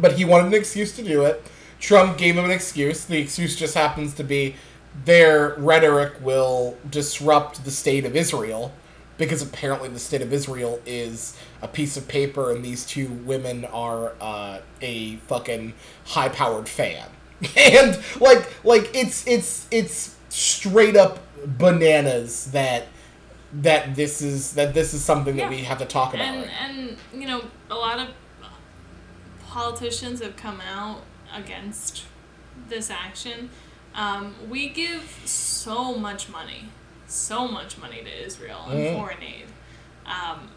but he wanted an excuse to do it. Trump gave him an excuse. The excuse just happens to be their rhetoric will disrupt the state of Israel because apparently the state of Israel is a piece of paper and these two women are uh, a fucking high powered fan. <laughs> and like like it's it's it's straight up bananas that that this is that this is something that we have to talk about. And right and you know, a lot of politicians have come out against this action. Um, we give so much money, so much money to Israel in Mhm. foreign aid, um,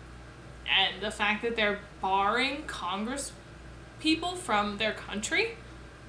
and the fact that they're barring Congress people from their country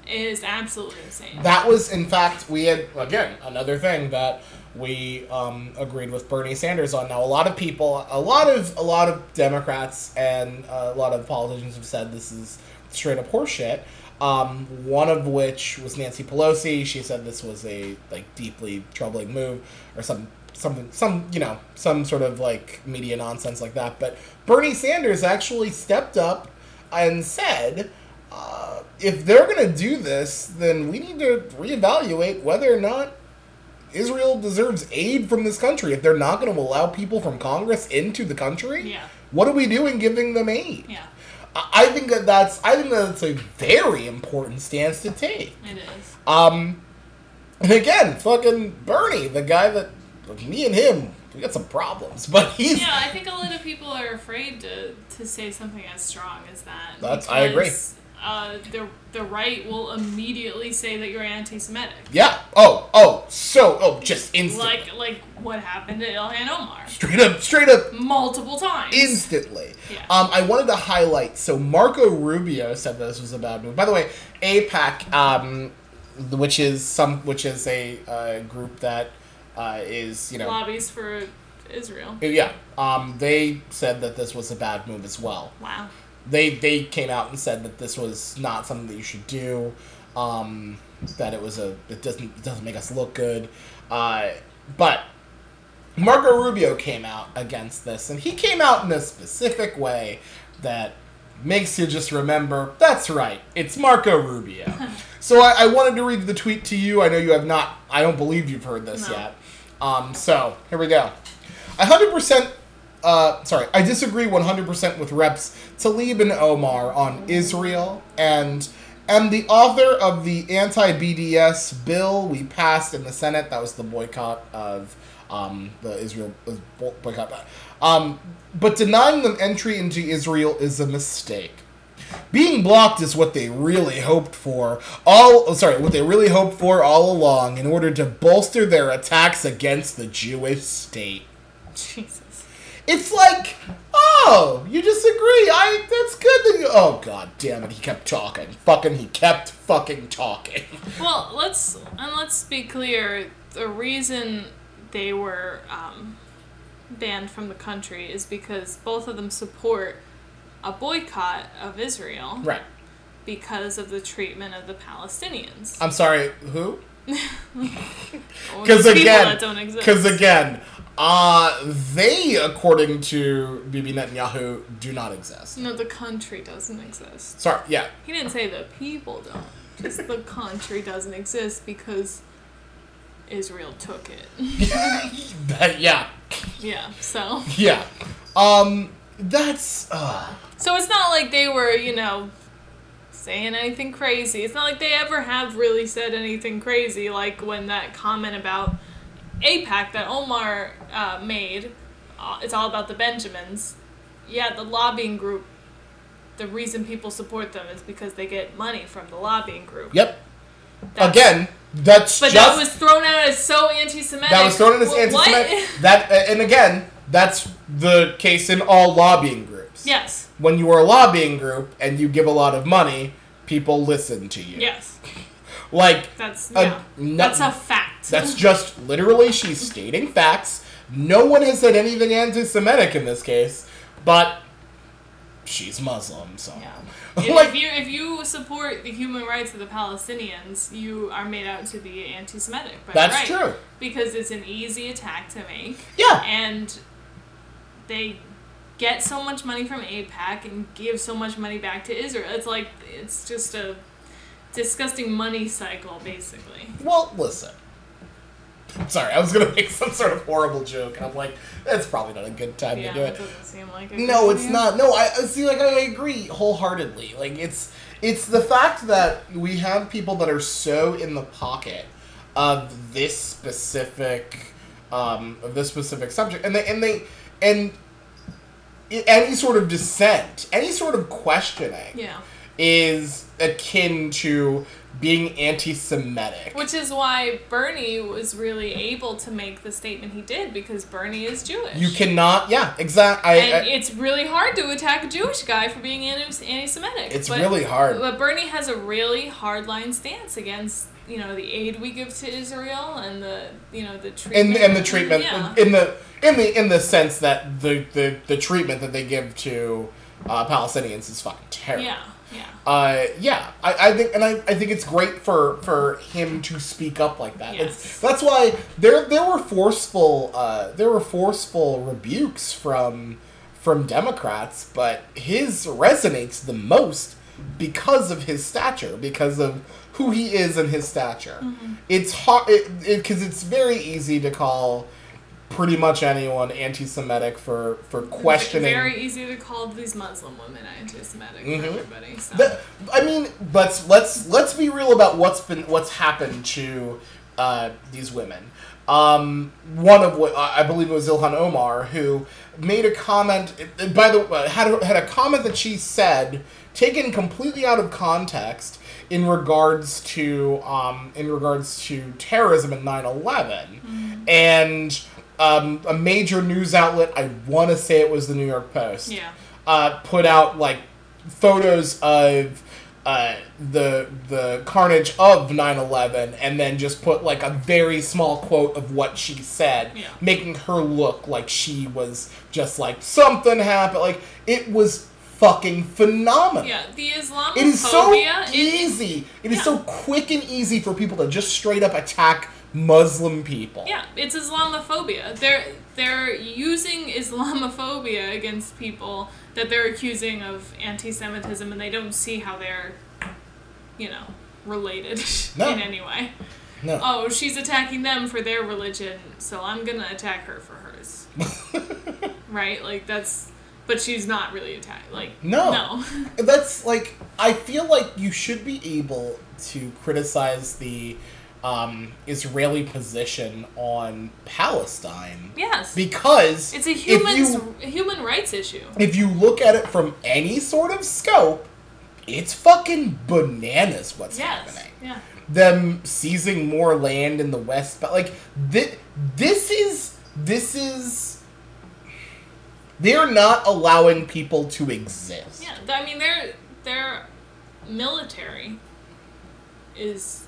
is absolutely insane. That was, in fact, we had again another thing that we um, agreed with Bernie Sanders on. Now, a lot of people, a lot of a lot of Democrats and a lot of politicians have said this is straight up horseshit. Um, one of which was Nancy Pelosi. She said this was a like deeply troubling move, or some something some you know some sort of like media nonsense like that. But Bernie Sanders actually stepped up and said. Uh, if they're going to do this, then we need to reevaluate whether or not Israel deserves aid from this country. If they're not going to allow people from Congress into the country, Yeah. what are we doing giving them aid? Yeah, I think that that's I think that's a very important stance to take. it is. Um, and again, fucking Bernie, the guy that me and him, we got some problems, <laughs> but he's Yeah, I think a lot of people are afraid to, to say something as strong as that. That's- I agree. Uh, the the right will immediately say that you're anti-Semitic, yeah. Oh, oh, so oh, just instantly, like like what happened to Ilhan Omar straight up, straight up, multiple times. instantly. Yeah. Um, I wanted to highlight. So Marco Rubio said this was a bad move. By the way, AIPAC, um, which is some, which is a uh, group that uh, is you know lobbies for Israel. Yeah, um, they said that this was a bad move as well. Wow. They they came out and said that this was not something that you should do. Um, that it was a it doesn't it doesn't make us look good. Uh, but Marco Rubio came out against this, and he came out in a specific way that makes you just remember that's right, it's Marco Rubio. <laughs> so I, I wanted to read the tweet to you. I know you have not. I don't believe you've heard this No. yet. Um, so here we go. I hundred percent. Uh, sorry, I disagree one hundred percent with Reps Tlaib and Omar on Israel, and am the author of the anti-BDS bill we passed in the Senate. That was the boycott of um, the Israel uh, boycott. Um, but denying them entry into Israel is a mistake. Being blocked is what they really hoped for all oh, sorry, what they really hoped for all along in order to bolster their attacks against the Jewish state. Jesus. It's like, oh, you disagree. I that's good that you Oh god damn it, he kept talking. Fucking he kept fucking talking. <laughs> Well, let's and let's be clear. The reason they were um, banned from the country is because both of them support a boycott of Israel Right. because of the treatment of the Palestinians. I'm sorry, who? <laughs> <laughs> Because again, that don't exist. because again, uh, they, according to Bibi Netanyahu, do not exist. no, the country doesn't exist. Sorry, yeah, He didn't say the people don't. Just the <laughs> country doesn't exist because Israel took it. <laughs> Yeah, yeah. So. <laughs> yeah. Um, that's uh, So it's not like they were, you know, saying anything crazy. It's not like they ever have really said anything crazy, like when that comment about AIPAC that Omar uh, made. Uh, it's all about the Benjamins. Yeah, the lobbying group. The reason people support them is because they get money from the lobbying group. yep. That's- Again, that's But just that was thrown out as so anti-Semitic. that was thrown out as anti-Semitic. What? <laughs> That and again, that's the case in all lobbying groups. yes. When you are a lobbying group and you give a lot of money, people listen to you. Yes. <laughs> Like That's yeah. no- That's a fact. That's just literally she's stating facts. No one has said anything anti-Semitic in this case, but she's Muslim, so Yeah. If, <laughs> like if you if you support the human rights of the Palestinians, you are made out to be anti-Semitic. But that's right, true. because it's an easy attack to make, Yeah, and they get so much money from AIPAC and give so much money back to Israel. It's like it's just a disgusting money cycle, basically. Well, listen. <laughs> Sorry, I was gonna make some sort of horrible joke, and I'm like, that's probably not a good time Yeah, to do it it. doesn't seem like No, it's not. No, I I see. Like, I agree wholeheartedly. Like, it's it's the fact that we have people that are so in the pocket of this specific um, of this specific subject, and they and they and any sort of dissent, any sort of questioning, Yeah. is akin to being anti-Semitic. Which is why Bernie was really able to make the statement he did because Bernie is Jewish. You cannot. Yeah, exactly. And I, it's really hard to attack a Jewish guy for being anti- anti-Semitic. it's but, really hard. But Bernie has a really hardline stance against you know the aid we give to Israel and the you know the and treatment and the treatment Yeah. in the in the in the sense that the the, the treatment that they give to uh, Palestinians is fucking terrible. yeah. Yeah. Uh, yeah, I, I think, and I, I think it's great for for him to speak up like that. Yes. It's, that's why there there were forceful uh, there were forceful rebukes from from Democrats, but his resonates the most because of his stature, because of who he is and his stature. Mm-hmm. It's hard because it, 'cause it's very easy to call pretty much anyone anti-Semitic for for questioning. It's very easy to call these Muslim women anti-Semitic Mhm. for everybody. So. The, I mean, let's let's let's be real about what's been what's happened to uh, these women. Um, one of what I believe it was Ilhan Omar who made a comment. By the way, had a, had a comment that she said taken completely out of context in regards to um, in regards to terrorism and 9-11 and um, a major news outlet i want to say it was the new york post yeah. uh, put out like photos of uh, the the carnage of 9/11 and then just put like a very small quote of what she said Yeah. making her look like she was just like something happened like it was fucking phenomenal Yeah. The Islamophobia. it is so it- easy it is Yeah. so quick and easy for people to just straight up attack muslim people Yeah, it's Islamophobia. They're they're using Islamophobia against people that they're accusing of anti-Semitism, and they don't see how they're, you know, related <laughs> No. in any way. no Oh, she's attacking them for their religion, so I'm gonna attack her for hers. <laughs> right? Like that's. But she's not really attacked. Like No. no. that's like I feel like you should be able to criticize the um, Israeli position on Palestine yes. because It's a human you human rights issue. if you look at it from any sort of scope, it's fucking bananas what's Yes. happening. Yeah. Them seizing more land in the west, but like this, this is this is they're not allowing people to exist. Yeah, I mean their their military is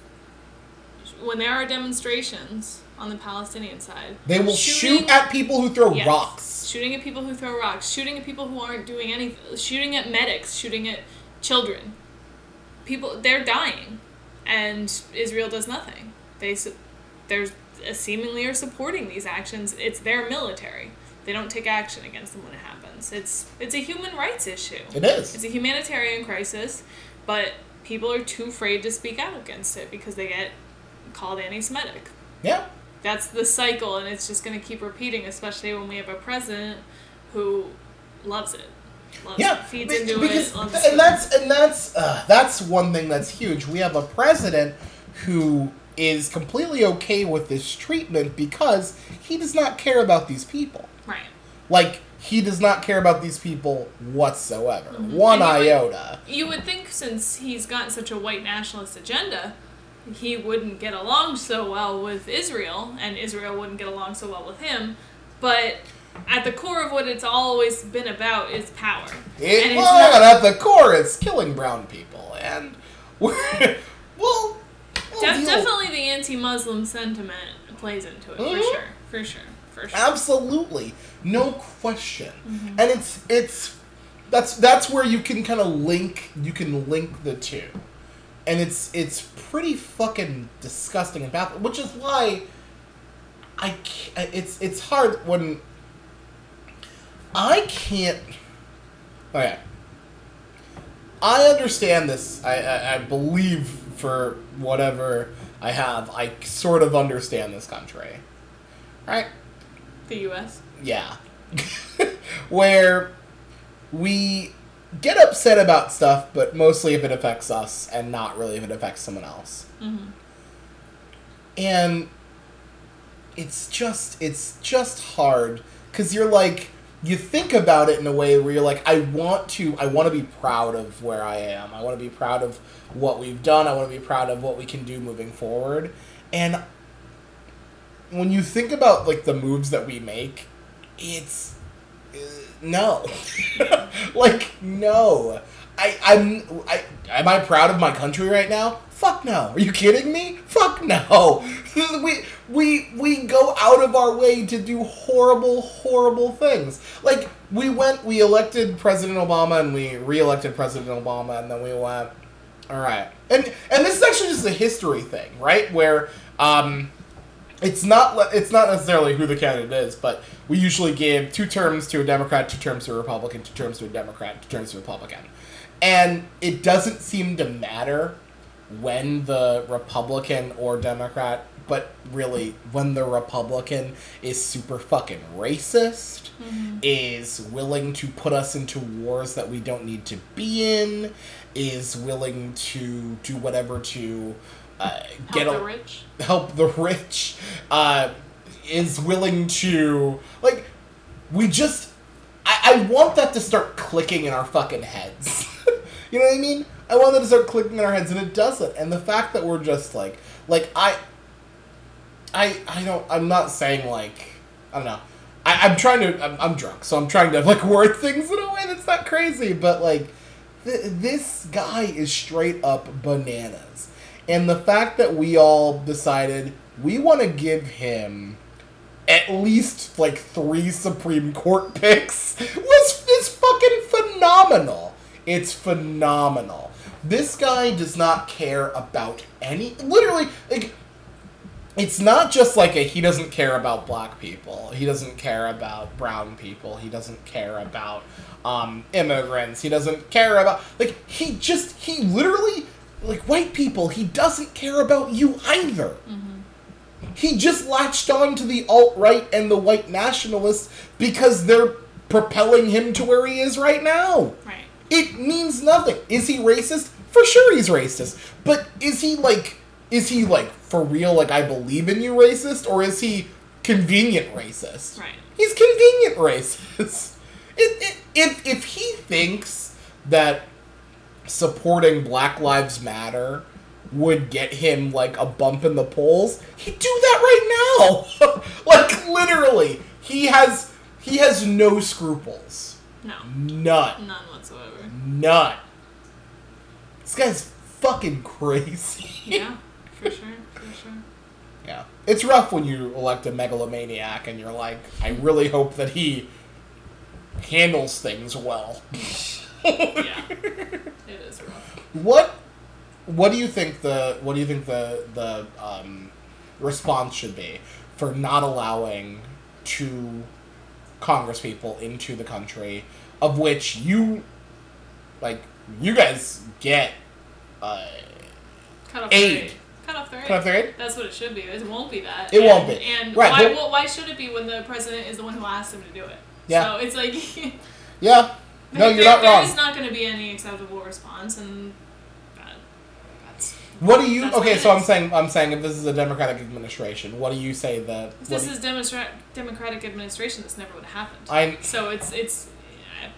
when there are demonstrations on the Palestinian side. They will shooting- shoot at people who throw Yes. rocks. Shooting at people who throw rocks, shooting at people who aren't doing anything, shooting at medics, shooting at children. People they're dying and Israel does nothing. They there's uh, seemingly are supporting these actions. It's their military. They don't take action against them when it happens. It's it's a human rights issue. It is. It's a humanitarian crisis, but people are too afraid to speak out against it because they get called anti Semitic. Yeah. That's the cycle, and it's just going to keep repeating, especially when we have a president who loves it. Loves Yeah, it, feeds be- into because it. Loves and that's and that's uh, that's one thing that's huge. We have a president who is completely okay with this treatment because he does not care about these people. right. Like he does not care about these people whatsoever. One Mm-hmm. And you would- iota. You would think since he's got such a white nationalist agenda, he wouldn't get along so well with Israel, and Israel wouldn't get along so well with him. But at the core of what it's always been about is power. It, and well, not- at the core, it's killing brown people, and <laughs> well. we'll Def- definitely the anti-Muslim sentiment plays into it Mhm. for sure, for sure, for sure. Absolutely, no question. Mm-hmm. And it's it's that's that's where you can kind of link you can link the two, and it's it's pretty fucking disgusting and bad. Which is why I it's it's hard when I can't. Okay. I understand this. I, I, I believe for whatever I have, I sort of understand this country. Right? The U.S. Yeah. <laughs> Where we get upset about stuff, but mostly if it affects us and not really if it affects someone else. Mm-hmm. And it's just it's just hard cuz you're like you think about it in a way where you're like I want to I want to be proud of where I am. I want to be proud of what we've done. I want to be proud of what we can do moving forward. And when you think about like the moves that we make, it's no. <laughs> like no. I, I'm, I, am I proud of my country right now? Fuck no. Are you kidding me? Fuck no. <laughs> we, we, we go out of our way to do horrible, horrible things. Like, we went, we elected President Obama and we re-elected President Obama and then we went, all right. And, and this is actually just a history thing, right? Where, um, it's not it's not necessarily who the candidate is, but we usually give two terms to a Democrat, two terms to a Republican, two terms to a Democrat, two terms to a Republican. And it doesn't seem to matter when the Republican or Democrat, but really when the Republican is super fucking racist, mm-hmm. is willing to put us into wars that we don't need to be in, is willing to do whatever to uh, get help the rich. Help the rich. Uh, is willing to like. We just. I, I want that to start clicking in our fucking heads. <laughs> you know what I mean? I want that to start clicking in our heads, and it doesn't. And the fact that we're just like, like I. I I don't. I'm not saying like. I don't know. I, I'm trying to. I'm, I'm drunk, so I'm trying to like <laughs> word things in a way that's not crazy, but like. Th- this guy is straight up bananas and the fact that we all decided we want to give him at least like three Supreme Court <laughs> picks was is fucking phenomenal. It's phenomenal. This guy does not care about any literally like it's not just like a he doesn't care about black people. He doesn't care about brown people. He doesn't care about um, immigrants. He doesn't care about like he just he literally like white people, he doesn't care about you either. Mm-hmm. He just latched on to the alt right and the white nationalists because they're propelling him to where he is right now. Right. It means nothing. Is he racist? For sure he's racist. But is he like is he like for real like I believe in you racist or is he convenient racist? Right. He's convenient racist. <laughs> It, it, if if he thinks that supporting Black Lives Matter would get him like a bump in the polls, he'd do that right now. <laughs> like literally, he has he has no scruples. No. None. None whatsoever. None. This guy's fucking crazy. Yeah, <laughs> for sure. For sure. Yeah. It's rough when you elect a megalomaniac and you're like, I really hope that he handles things well. <laughs> yeah, <laughs> it is rough. What What do you think the What do you think the the um, response should be for not allowing two Congress people into the country, of which you like you guys get uh, cut off aid. Cut off their aid. Cut off their aid. That's what it should be. It won't be that. It and, won't be. And right, why? but, well, why should it be when the president is the one who asked him to do it? Yeah. So it's like. <laughs> yeah. No, you're there, not wrong. There's not going to be any acceptable response, and that, that's. What do you? Okay, so I'm saying I'm saying if this is a Democratic administration, what do you say that? If this is demonstra- Democratic administration, this never would have happened. I So it's it's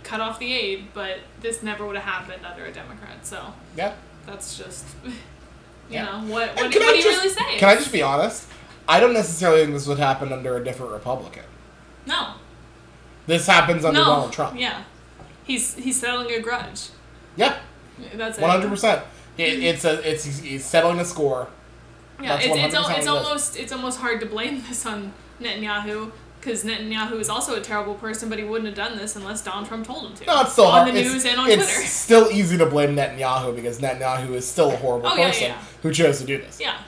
cut off the aid, but this never would have happened under a Democrat. So yeah. that's just. <laughs> You Yeah. know what? What, can what I do you just- really say? Can I just be honest? I don't necessarily think this would happen under a different Republican. No. This happens under no. Donald Trump. Yeah. He's he's settling a grudge. Yeah, That's it. one hundred percent. Mm-hmm. It's a it's he's settling a score. Yeah, That's it's, it's, 100% it's what it is. almost it's almost hard to blame this on Netanyahu because Netanyahu is also a terrible person, but he wouldn't have done this unless Donald Trump told him to. No, it's still on hard. the it's, news and on it's Twitter. still easy to blame Netanyahu because Netanyahu is still a horrible Oh, yeah, person yeah. who chose to do this. Yeah,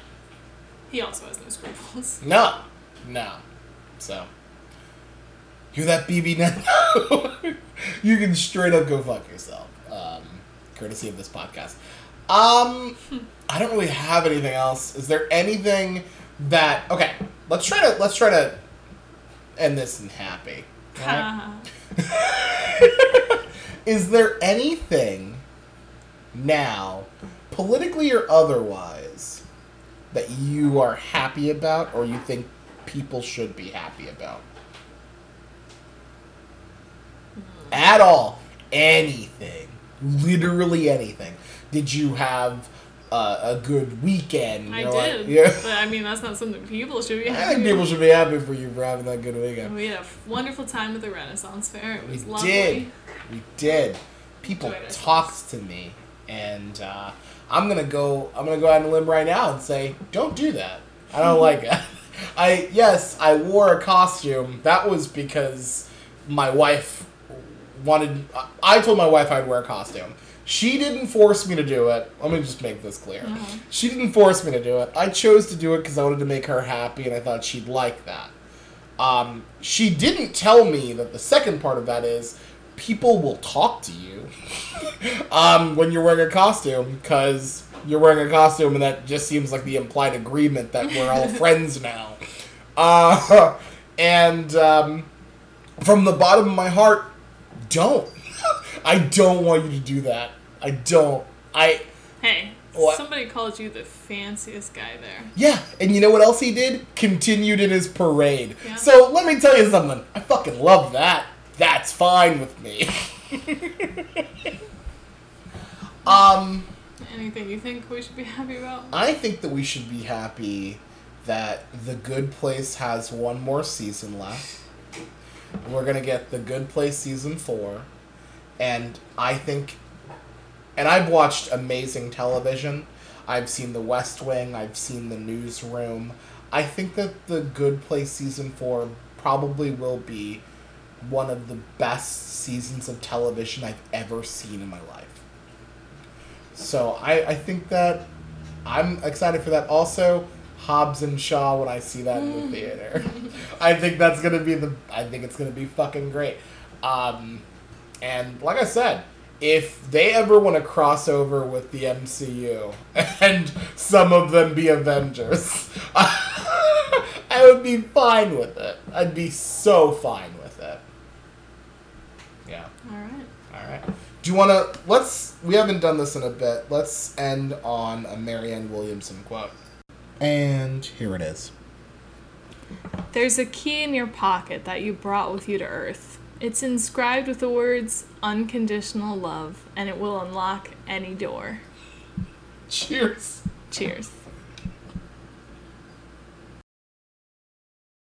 he also has no scruples. No, no. So, you that Bibi Netanyahu, <laughs> you can straight up go fuck yourself. Um, courtesy of this podcast. Um, I don't really have anything else. Is there anything that? Okay, let's try to let's try to end this in happy. alright? <laughs> Is there anything now, politically or otherwise, that you are happy about or you think people should be happy about? At all. Anything. Literally anything. Did you have uh, a good weekend? I like- did, yeah. but I mean that's not something people should be. I Happy think people should be happy for you for having that good weekend. We had a wonderful time at the Renaissance Fair. It was We lovely. did. We did. people talked to me, and uh, I'm gonna go. I'm gonna go out on a limb right now and say, don't do that. I don't like it. <laughs> I yes, I wore a costume. That was because my wife wanted. I told my wife I'd wear a costume. She didn't force me to do it. Let me just make this clear. She didn't force me to do it. I chose to do it because I wanted to make her happy, and I thought she'd like that. Um, she didn't tell me that the second part of that is people will talk to you <laughs> um, when you're wearing a costume because you're wearing a costume, and that just seems like the implied agreement that we're all <laughs> friends now. Uh, <laughs> and um, from the bottom of my heart, don't. I don't want you to do that. I don't. I. Hey, What? somebody called you the fanciest guy there. Yeah, and you know what else he did? Continued in his parade. Yeah. So let me tell you something. I fucking love that. That's fine with me. <laughs> um, Anything you think we should be happy about? I think that we should be happy that The Good Place has one more season left. We're gonna get The Good Place season four, and I think, and I've watched amazing television. I've seen The West Wing. I've seen The Newsroom. I think that The Good Place season four probably will be one of the best seasons of television I've ever seen in my life. So I, I think that I'm excited for that. Also, Hobbs and Shaw when I see that in the theater. <laughs> I think that's gonna be the I think it's gonna be fucking great. Um, and like I said, if they ever want to cross over with the MCU <laughs> and some of them be Avengers, <laughs> I would be fine with it. I'd be so fine with it. Yeah. All right. All right. Do you want to? Let's. We haven't done this in a bit. Let's end on a Marianne Williamson quote. And here it is. There's a key in your pocket that you brought with you to Earth. It's inscribed with the words unconditional love, and it will unlock any door. Cheers. Cheers.